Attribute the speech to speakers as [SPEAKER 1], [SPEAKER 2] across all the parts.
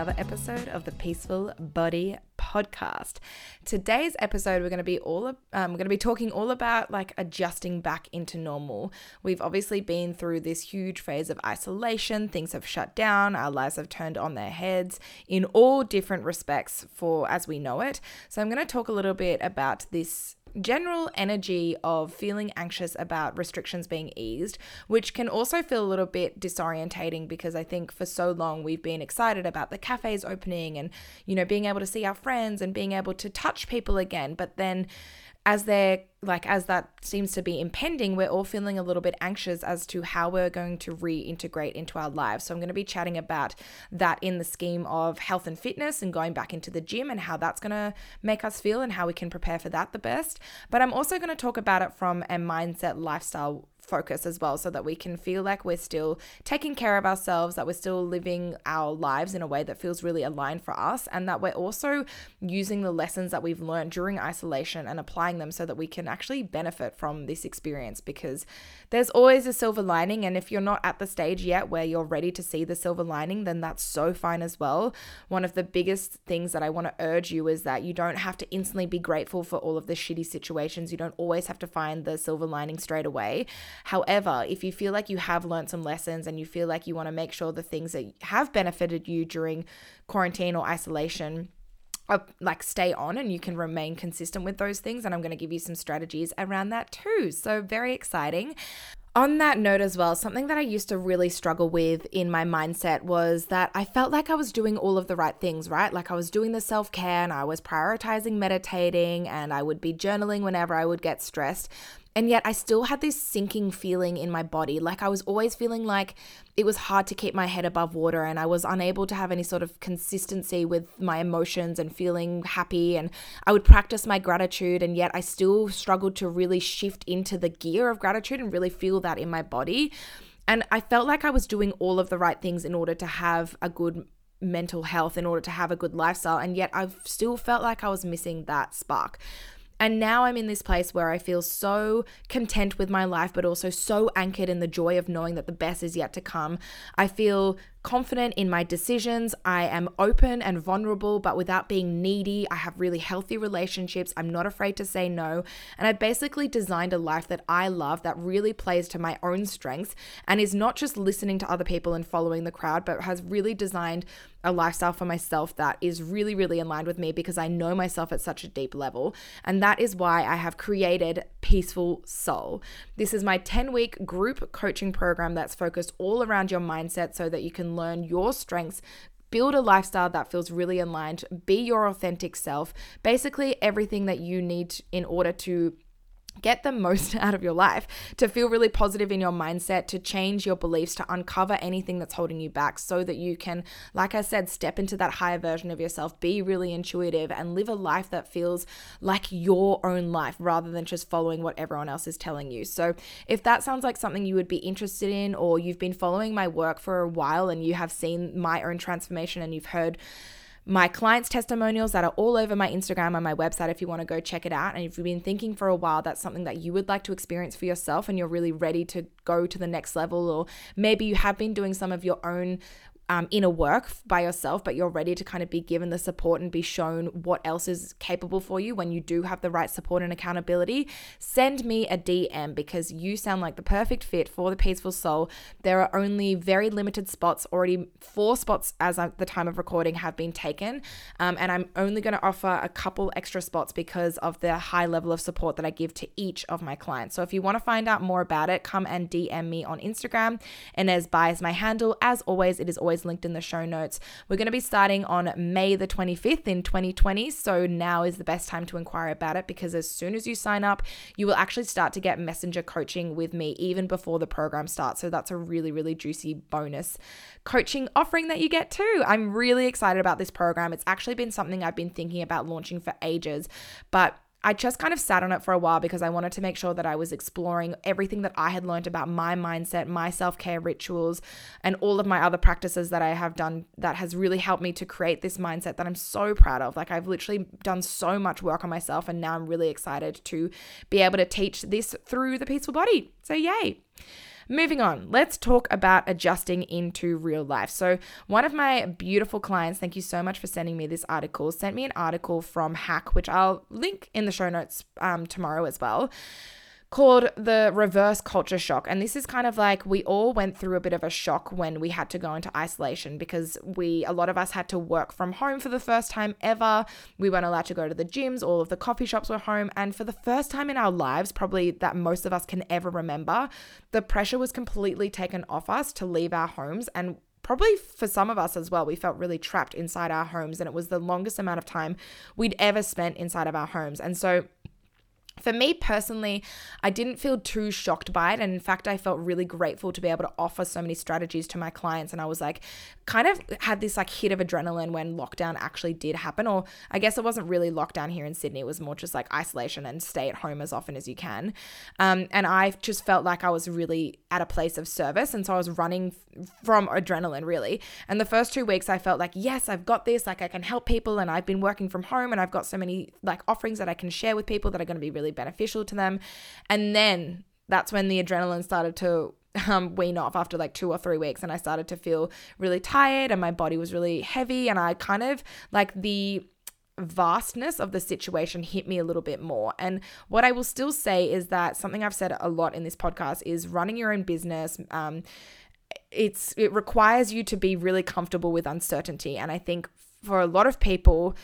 [SPEAKER 1] another episode of the Peaceful Body podcast. Today's episode, we're going to be all um, we're going to be talking all about like adjusting back into normal. We've obviously been through this huge phase of isolation. Things have shut down. Our lives have turned on their heads in all different respects for as we know it. So I'm going to talk a little bit about this general energy of feeling anxious about restrictions being eased, which can also feel a little bit disorientating because I think for so long we've been excited about the cafes opening and, you know, being able to see our friends and being able to touch people again. But then as they're like as that seems to be impending we're all feeling a little bit anxious as to how we're going to reintegrate into our lives. So i'm going to be chatting about that in the scheme of health and fitness and going back into the gym and how that's going to make us feel and how we can prepare for that the best. But i'm also going to talk about it from a mindset lifestyle focus as well so that we can feel like we're still taking care of ourselves, that we're still living our lives in a way that feels really aligned for us, and that we're also using the lessons that we've learned during isolation and applying them so that we can actually benefit from this experience because there's always a silver lining. And if you're not at the stage yet where you're ready to see the silver lining, then that's so fine as well. One of the biggest things that I want to urge you is that you don't have to instantly be grateful for all of the shitty situations. You don't always have to find the silver lining straight away. However, if you feel like you have learned some lessons and you feel like you want to make sure the things that have benefited you during quarantine or isolation, uh, like stay on and you can remain consistent with those things. And I'm going to give you some strategies around that too. So, very exciting. On that note, as well, something that I used to really struggle with in my mindset was that I felt like I was doing all of the right things, right? Like I was doing the self care and I was prioritizing meditating and I would be journaling whenever I would get stressed. And yet I still had this sinking feeling in my body. Like I was always feeling like it was hard to keep my head above water and I was unable to have any sort of consistency with my emotions and feeling happy. And I would practice my gratitude, and yet I still struggled to really shift into the gear of gratitude and really feel that in my body. And I felt like I was doing all of the right things in order to have a good mental health, in order to have a good lifestyle. And yet I've still felt like I was missing that spark. And now I'm in this place where I feel so content with my life, but also so anchored in the joy of knowing that the best is yet to come. I feel confident in my decisions. I am open and vulnerable, but without being needy. I have really healthy relationships. I'm not afraid to say no. And I basically designed a life that I love that really plays to my own strengths and is not just listening to other people and following the crowd, but has really designed a lifestyle for myself that is really, really aligned with me because I know myself at such a deep level. And that is why I have created Peaceful Soul. This is my 10 week group coaching program that's focused all around your mindset so that you can learn your strengths, build a lifestyle that feels really aligned, be your authentic self, basically everything that you need in order to get the most out of your life, to feel really positive in your mindset, to change your beliefs, to uncover anything that's holding you back so that you can, like I said, step into that higher version of yourself, be really intuitive, and live a life that feels like your own life rather than just following what everyone else is telling you. So, if that sounds like something you would be interested in, or you've been following my work for a while and you have seen my own transformation and you've heard, my clients' testimonials that are all over my Instagram and my website if you want to go check it out. And if you've been thinking for a while that's something that you would like to experience for yourself and you're really ready to go to the next level, or maybe you have been doing some of your own um, inner work by yourself, but you're ready to kind of be given the support and be shown what else is capable for you when you do have the right support and accountability, send me a DM because you sound like the perfect fit for the Peaceful Soul. There are only very limited spots, already four spots as at the time of recording have been taken. Um, and I'm only going to offer a couple extra spots because of the high level of support that I give to each of my clients. So if you want to find out more about it, come and DM me on Instagram. And as by is my handle. As always, it is always linked in the show notes. We're going to be starting on May the 25th in 2020. So now is the best time to inquire about it because as soon as you sign up, you will actually start to get messenger coaching with me even before the program starts. So that's a really, really juicy bonus coaching offering that you get too. I'm really excited about this program. It's actually been something I've been thinking about launching for ages, but I just kind of sat on it for a while because I wanted to make sure that I was exploring everything that I had learned about my mindset, my self care rituals, and all of my other practices that I have done that has really helped me to create this mindset that I'm so proud of. Like, I've literally done so much work on myself, and now I'm really excited to be able to teach this through the peaceful body. So, yay. Moving on, let's talk about adjusting into real life. So, one of my beautiful clients, thank you so much for sending me this article, sent me an article from Hack, which I'll link in the show notes um, tomorrow as well called the reverse culture shock. And this is kind of like we all went through a bit of a shock when we had to go into isolation because we, a lot of us had to work from home for the first time ever. We weren't allowed to go to the gyms, all of the coffee shops were home. And for the first time in our lives, probably that most of us can ever remember, the pressure was completely taken off us to leave our homes. And probably for some of us as well, we felt really trapped inside our homes. And it was the longest amount of time we'd ever spent inside of our homes. And so, for me personally, I didn't feel too shocked by it. And in fact, I felt really grateful to be able to offer so many strategies to my clients. And I was like, kind of had this like hit of adrenaline when lockdown actually did happen. Or I guess it wasn't really lockdown here in Sydney, it was more just like isolation and stay at home as often as you can. Um, and I just felt like I was really at a place of service. And so I was running from adrenaline really. And the first two weeks, I felt like, yes, I've got this. Like I can help people. And I've been working from home and I've got so many like offerings that I can share with people that are going to be really beneficial to them. And then that's when the adrenaline started to um, wean off after like two or three weeks. And I started to feel really tired and my body was really heavy. And I kind of like the vastness of the situation hit me a little bit more. And what I will still say is that something I've said a lot in this podcast is running your own business. Um, it's it requires you to be really comfortable with uncertainty and i think for a lot of people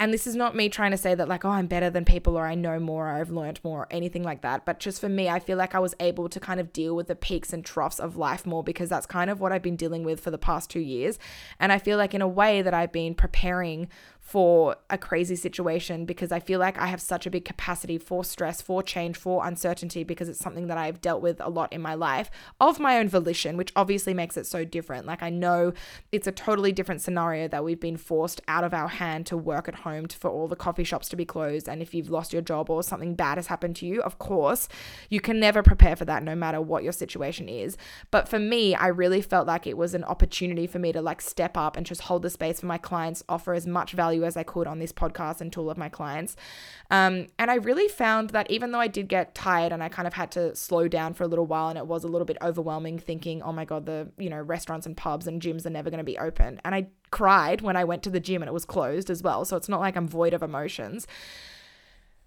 [SPEAKER 1] and this is not me trying to say that like oh i'm better than people or i know more or i've learned more or anything like that but just for me i feel like i was able to kind of deal with the peaks and troughs of life more because that's kind of what i've been dealing with for the past two years. And i feel like in a way that i've been preparing for a crazy situation because I feel like I have such a big capacity for stress, for change, for uncertainty because it's something that I've dealt with a lot in my life of my own volition, which obviously makes it so different. Like I know it's a totally different scenario that we've been forced out of our hand to work at home to, for all the coffee shops to be closed. And if you've lost your job or something bad has happened to you, of course, you can never prepare for that no matter what your situation is. But for me, I really felt like it was an opportunity for me to like step up and just hold the space for my clients, offer as much value value as I could on this podcast and to all of my clients. Um, and I really found that even though I did get tired and I kind of had to slow down for a little while and it was a little bit overwhelming thinking, oh my God, the, you know, restaurants and pubs and gyms are never going to be open. And I cried when I went to the gym and it was closed as well. So it's not like I'm void of emotions.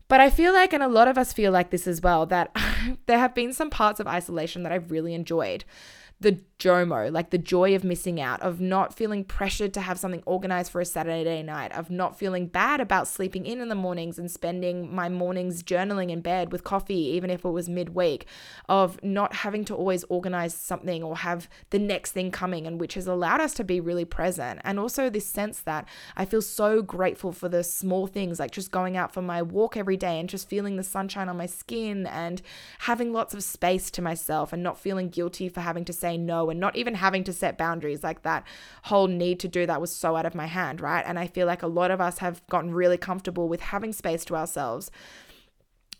[SPEAKER 1] But I feel like, and a lot of us feel like this as well, that there have been some parts of isolation that I've really enjoyed the JOMO, like the joy of missing out, of not feeling pressured to have something organized for a Saturday night, of not feeling bad about sleeping in in the mornings and spending my mornings journaling in bed with coffee, even if it was midweek, of not having to always organize something or have the next thing coming, and which has allowed us to be really present. And also this sense that I feel so grateful for the small things, like just going out for my walk every day and just feeling the sunshine on my skin and having lots of space to myself and not feeling guilty for having to say say no and not even having to set boundaries like that whole need to do that was so out of my hand, right? And I feel like a lot of us have gotten really comfortable with having space to ourselves.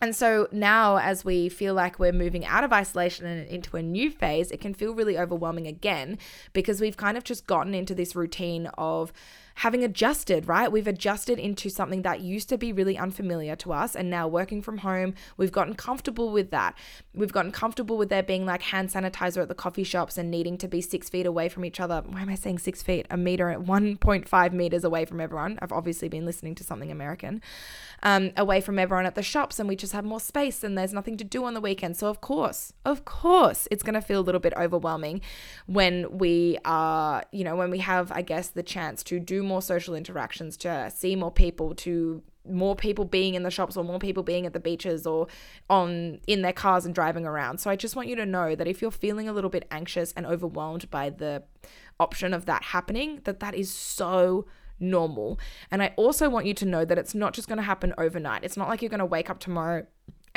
[SPEAKER 1] And so now, as we feel like we're moving out of isolation and into a new phase, it can feel really overwhelming again because we've kind of just gotten into this routine of having adjusted, right? We've adjusted into something that used to be really unfamiliar to us. And now working from home, we've gotten comfortable with that. We've gotten comfortable with there being like hand sanitizer at the coffee shops and needing to be six feet away from each other. Why am I saying six feet? A meter at 1.5 meters away from everyone. I've obviously been listening to something American. Um, away from everyone at the shops, and we just have more space and there's nothing to do on the weekend. So, of course, of course, it's going to feel a little bit overwhelming when we are, you know, when we have, I guess, the chance to do more social interactions, to see more people, to more people being in the shops or more people being at the beaches or on in their cars and driving around. So I just want you to know that if you're feeling a little bit anxious and overwhelmed by the option of that happening, that that is so normal. And I also want you to know that it's not just going to happen overnight. It's not like you're going to wake up tomorrow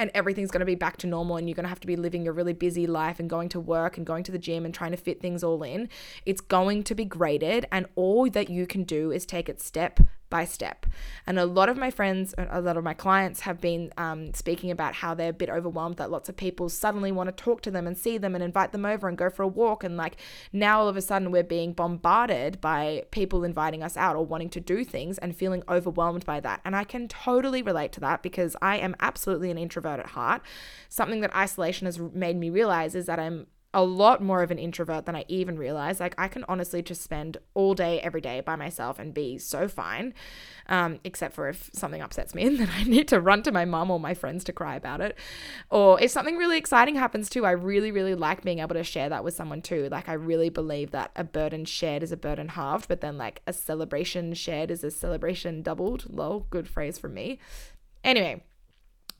[SPEAKER 1] and everything's going to be back to normal and you're going to have to be living your really busy life and going to work and going to the gym and trying to fit things all in. It's going to be graded and all that you can do is take it step by step. And a lot of my friends, a lot of my clients have been um, speaking about how they're a bit overwhelmed that lots of people suddenly want to talk to them and see them and invite them over and go for a walk. And like now all of a sudden we're being bombarded by people inviting us out or wanting to do things and feeling overwhelmed by that. And I can totally relate to that because I am absolutely an introvert at heart. Something that isolation has made me realize is that I'm a lot more of an introvert than I even realized. Like, I can honestly just spend all day, every day by myself and be so fine, um, except for if something upsets me and then I need to run to my mum or my friends to cry about it. Or if something really exciting happens too, I really, really like being able to share that with someone too. Like, I really believe that a burden shared is a burden halved, but then like a celebration shared is a celebration doubled. Lol, good phrase from me. Anyway,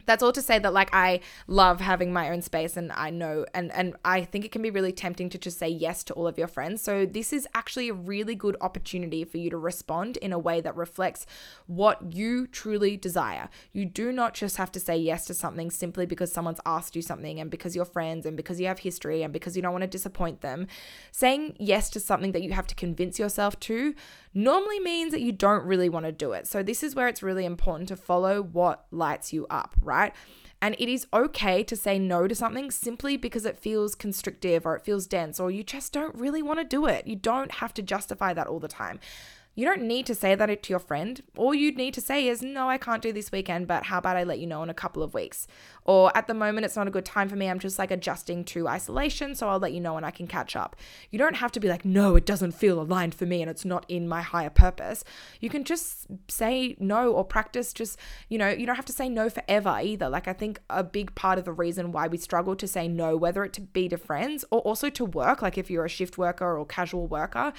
[SPEAKER 1] that's all to say that like I love having my own space and I know and and I think it can be really tempting to just say yes to all of your friends. So this is actually a really good opportunity for you to respond in a way that reflects what you truly desire. You do not just have to say yes to something simply because someone's asked you something and because you're friends and because you have history and because you don't want to disappoint them. Saying yes to something that you have to convince yourself to normally means that you don't really want to do it. So this is where it's really important to follow what lights you up, right? And it is okay to say no to something simply because it feels constrictive or it feels dense or you just don't really want to do it. You don't have to justify that all the time. You don't need to say that to your friend. All you'd need to say is, No, I can't do this weekend, but how about I let you know in a couple of weeks? Or at the moment, it's not a good time for me. I'm just like adjusting to isolation, so I'll let you know when I can catch up. You don't have to be like, No, it doesn't feel aligned for me and it's not in my higher purpose. You can just say no or practice just, you know, you don't have to say no forever either. Like, I think a big part of the reason why we struggle to say no, whether it to be to friends or also to work, like if you're a shift worker or casual worker,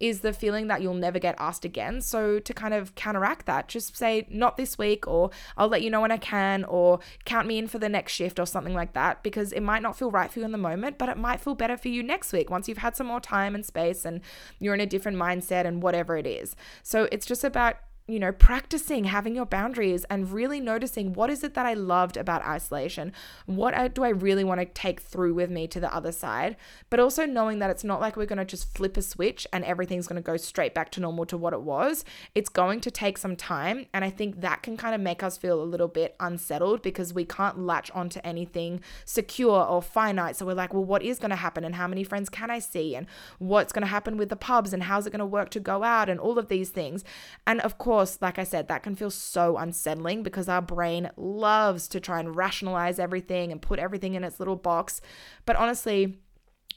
[SPEAKER 1] is the feeling that you'll never get asked again. So to kind of counteract that, just say not this week or I'll let you know when I can or count me in for the next shift or something like that because it might not feel right for you in the moment, but it might feel better for you next week once you've had some more time and space and you're in a different mindset and whatever it is. So it's just about you know, practicing having your boundaries and really noticing what is it that I loved about isolation? What do I really want to take through with me to the other side? But also knowing that it's not like we're going to just flip a switch and everything's going to go straight back to normal to what it was. It's going to take some time. And I think that can kind of make us feel a little bit unsettled because we can't latch onto anything secure or finite. So we're like, well, what is going to happen? And how many friends can I see? And what's going to happen with the pubs? And how's it going to work to go out? And all of these things. And of course, course, like I said, that can feel so unsettling because our brain loves to try and rationalize everything and put everything in its little box. But honestly,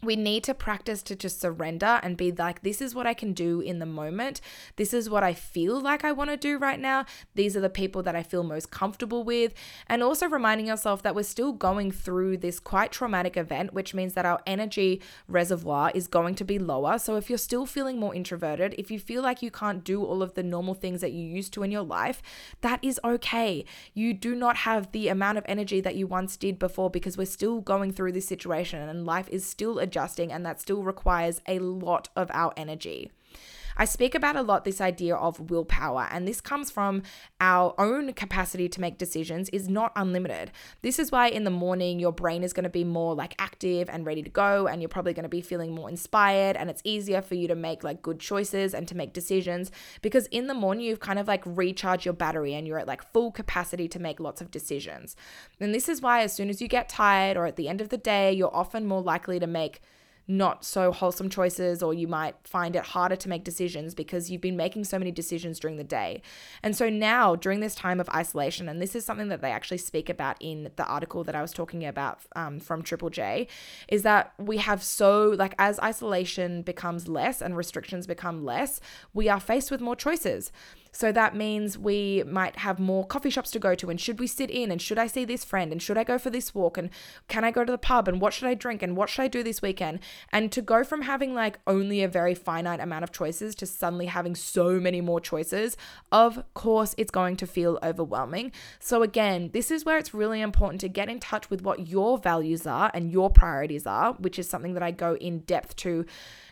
[SPEAKER 1] we need to practice to just surrender and be like, this is what I can do in the moment. This is what I feel like I want to do right now. These are the people that I feel most comfortable with. And also reminding yourself that we're still going through this quite traumatic event, which means that our energy reservoir is going to be lower. So if you're still feeling more introverted, if you feel like you can't do all of the normal things that you used to in your life, that is okay. You do not have the amount of energy that you once did before because we're still going through this situation and life is still adjusting, and that still requires a lot of our energy. I speak about a lot this idea of willpower, and this comes from our own capacity to make decisions is not unlimited. This is why in the morning your brain is going to be more like active and ready to go, and you're probably going to be feeling more inspired, and it's easier for you to make like good choices and to make decisions because in the morning you've kind of like recharged your battery and you're at like full capacity to make lots of decisions. And this is why as soon as you get tired or at the end of the day, you're often more likely to make not so wholesome choices, or you might find it harder to make decisions because you've been making so many decisions during the day. And so now, during this time of isolation, and this is something that they actually speak about in the article that I was talking about um, from Triple J, is that we have so, like, as isolation becomes less and restrictions become less, we are faced with more choices. So that means we might have more coffee shops to go to. And should we sit in? And should I see this friend? And should I go for this walk? And can I go to the pub? And what should I drink? And what should I do this weekend? And to go from having like only a very finite amount of choices to suddenly having so many more choices, of course, it's going to feel overwhelming. So, again, this is where it's really important to get in touch with what your values are and your priorities are, which is something that I go in depth to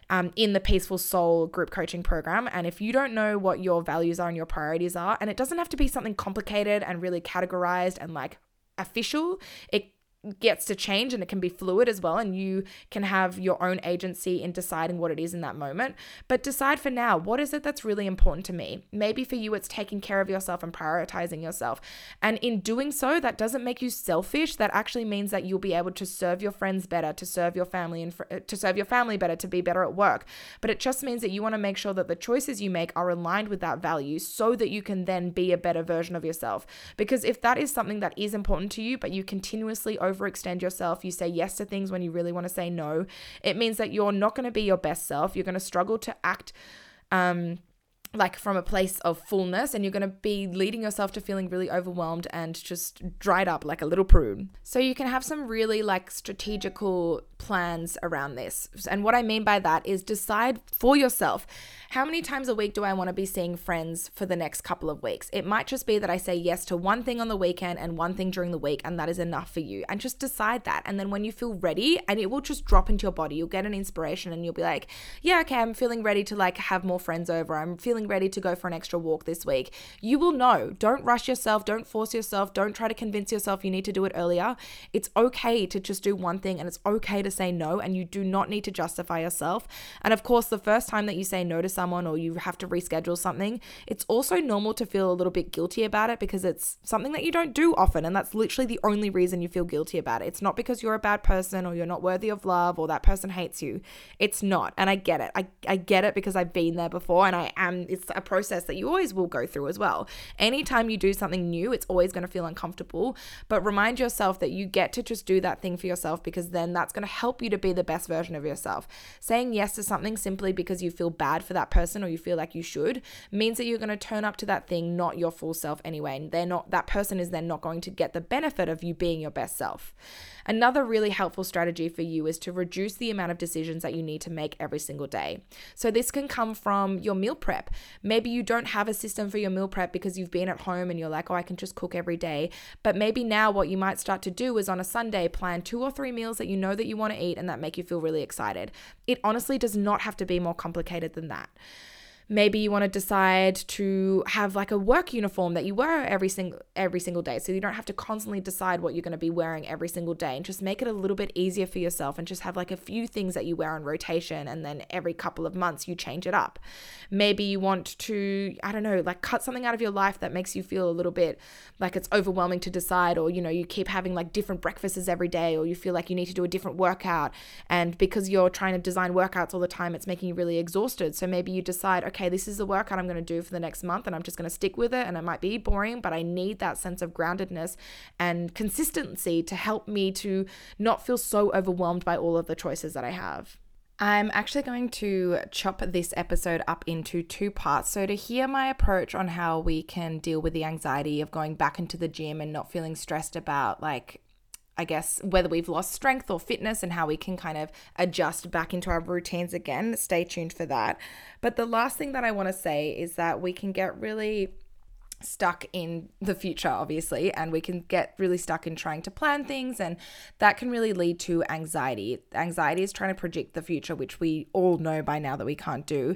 [SPEAKER 1] um, in the Peaceful Soul group coaching program. And if you don't know what your values are and your priorities are, and it doesn't have to be something complicated and really categorized and like official, it gets to change and it can be fluid as well and you can have your own agency in deciding what it is in that moment. But decide for now what is it that's really important to me? Maybe for you it's taking care of yourself and prioritizing yourself. And in doing so that doesn't make you selfish. That actually means that you'll be able to serve your friends better to serve your family and fr- uh, to serve your family better to be better at work. But it just means that you want to make sure that the choices you make are aligned with that value so that you can then be a better version of yourself. Because if that is something that is important to you but you continuously over overextend yourself, you say yes to things when you really want to say no, it means that you're not going to be your best self. You're going to struggle to act um like from a place of fullness and you're going to be leading yourself to feeling really overwhelmed and just dried up like a little prune. So you can have some really like strategical plans around this. And what I mean by that is decide for yourself how many times a week do I want to be seeing friends for the next couple of weeks? It might just be that I say yes to one thing on the weekend and one thing during the week, and that is enough for you. And just decide that. And then when you feel ready, and it will just drop into your body, you'll get an inspiration and you'll be like, yeah, okay, I'm feeling ready to like have more friends over. I'm feeling ready to go for an extra walk this week. You will know. Don't rush yourself. Don't force yourself. Don't try to convince yourself you need to do it earlier. It's okay to just do one thing and it's okay to say no, and you do not need to justify yourself. And of course, the first time that you say no to someone or you have to reschedule something, it's also normal to feel a little bit guilty about it because it's something that you don't do often. And that's literally the only reason you feel guilty about it. It's not because you're a bad person or you're not worthy of love or that person hates you. It's not. And I get it. I, I get it because I've been there before and I am, it's a process that you always will go through as well. Anytime you do something new, it's always going to feel uncomfortable. But remind yourself that you get to just do that thing for yourself because then that's going to help you to be the best version of yourself. Saying yes to something simply because you feel bad for that person or you feel like you should means that you're going to turn up to that thing not your full self anyway and they're not that person is then not going to get the benefit of you being your best self another really helpful strategy for you is to reduce the amount of decisions that you need to make every single day. So this can come from your meal prep. Maybe you don't have a system for your meal prep because you've been at home and you're like oh i can just cook every day. But maybe now what you might start to do is on a sunday plan two or three meals that you know that you want to eat and that make you feel really excited. It honestly does not have to be more complicated than that maybe you want to decide to have like a work uniform that you wear every single every single day. So you don't have to constantly decide what you're going to be wearing every single day and just make it a little bit easier for yourself and just have like a few things that you wear on rotation and then every couple of months you change it up. Maybe you want to i don't know like cut something out of your life that makes you feel a little bit like it's overwhelming to decide or you know you keep having like different breakfasts every day or you feel like you need to do a different workout and because you're trying to design workouts all the time it's making you really exhausted. So maybe you decide okay, this is the workout I'm going to do for the next month and I'm just going to stick with it. And it might be boring, but I need that sense of groundedness and consistency to help me to not feel so overwhelmed by all of the choices that I have. I'm actually going to chop this episode up into two parts. So, to hear my approach on how we can deal with the anxiety of going back into the gym and not feeling stressed about like I guess, whether we've lost strength or fitness and how we can kind of adjust back into our routines again. Stay tuned for that. But the last thing that I want to say is that we can get really stuck in the future, obviously, and we can get really stuck in trying to plan things, and that can really lead to anxiety. Anxiety is trying to predict the future, which we all know by now that we can't do.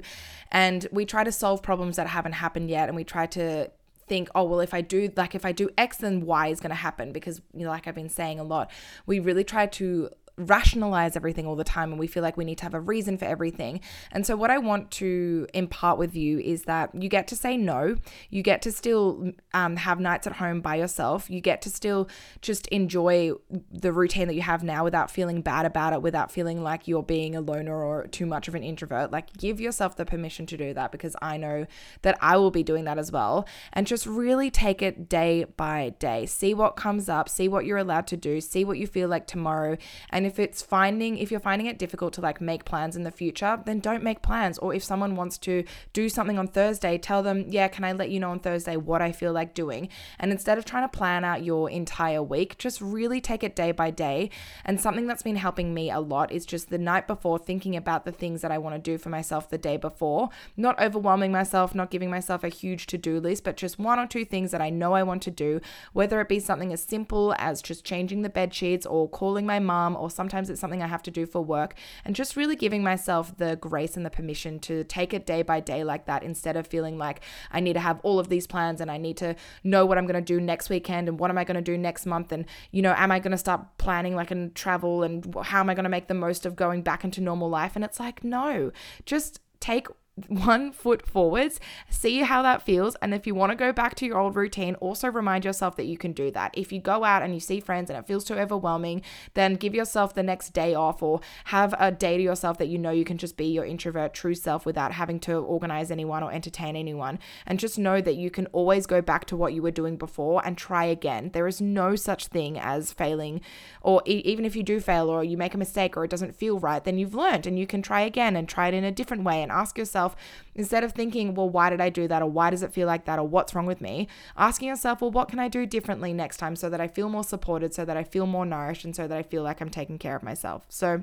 [SPEAKER 1] And we try to solve problems that haven't happened yet, and we try to think, oh, well, if I do, like, if I do X, then Y is going to happen. Because, you know, like I've been saying a lot, we really try to rationalize everything all the time and we feel like we need to have a reason for everything. And so, what I want to impart with you is that you get to say no. You get to still um, have nights at home by yourself. You get to still just enjoy the routine that you have now without feeling bad about it, without feeling like you're being a loner or too much of an introvert. Like, give yourself the permission to do that because I know that I will be doing that as well. And just really take it day by day. See what comes up, see what you're allowed to do, see what you feel like tomorrow. And if it's finding if you're finding it difficult to like make plans in the future, then don't make plans. Or if someone wants to do something on Thursday, tell them, "Yeah, can I let you know on Thursday what I feel like doing?" And instead of trying to plan out your entire week, just really take it day by day. And something that's been helping me a lot is just the night before thinking about the things that I want to do for myself the day before, not overwhelming myself, not giving myself a huge to-do list, but just one or two things that I know I want to do, whether it be something as simple as just changing the bed sheets or calling my mom or sometimes it's something I have to do for work, and just really giving myself the grace and the permission to take it day by day like that instead of feeling like I need to have all of these plans and I need to know what I'm going to do next weekend and what am I going to do next month and you know am I going to start planning like and travel and how am I going to make the most of going back into normal life? And it's like no just take one foot forwards, see how that feels. And if you want to go back to your old routine, also remind yourself that you can do that. If you go out and you see friends and it feels too overwhelming, then give yourself the next day off or have a day to yourself that you know you can just be your introvert true self without having to organize anyone or entertain anyone. And just know that you can always go back to what you were doing before and try again. There is no such thing as failing, or e- even if you do fail or you make a mistake or it doesn't feel right, then you've learned and you can try again and try it in a different way and ask yourself instead of thinking, well, why did I do that or why does it feel like that or what's wrong with me? Asking yourself, well, what can I do differently next time so that I feel more supported, so that I feel more nourished, and so that I feel like I'm taking care of myself. So,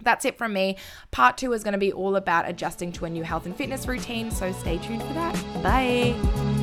[SPEAKER 1] that's it from me. Part two is going to be all about adjusting to a new health and fitness routine, so stay tuned for that. Bye.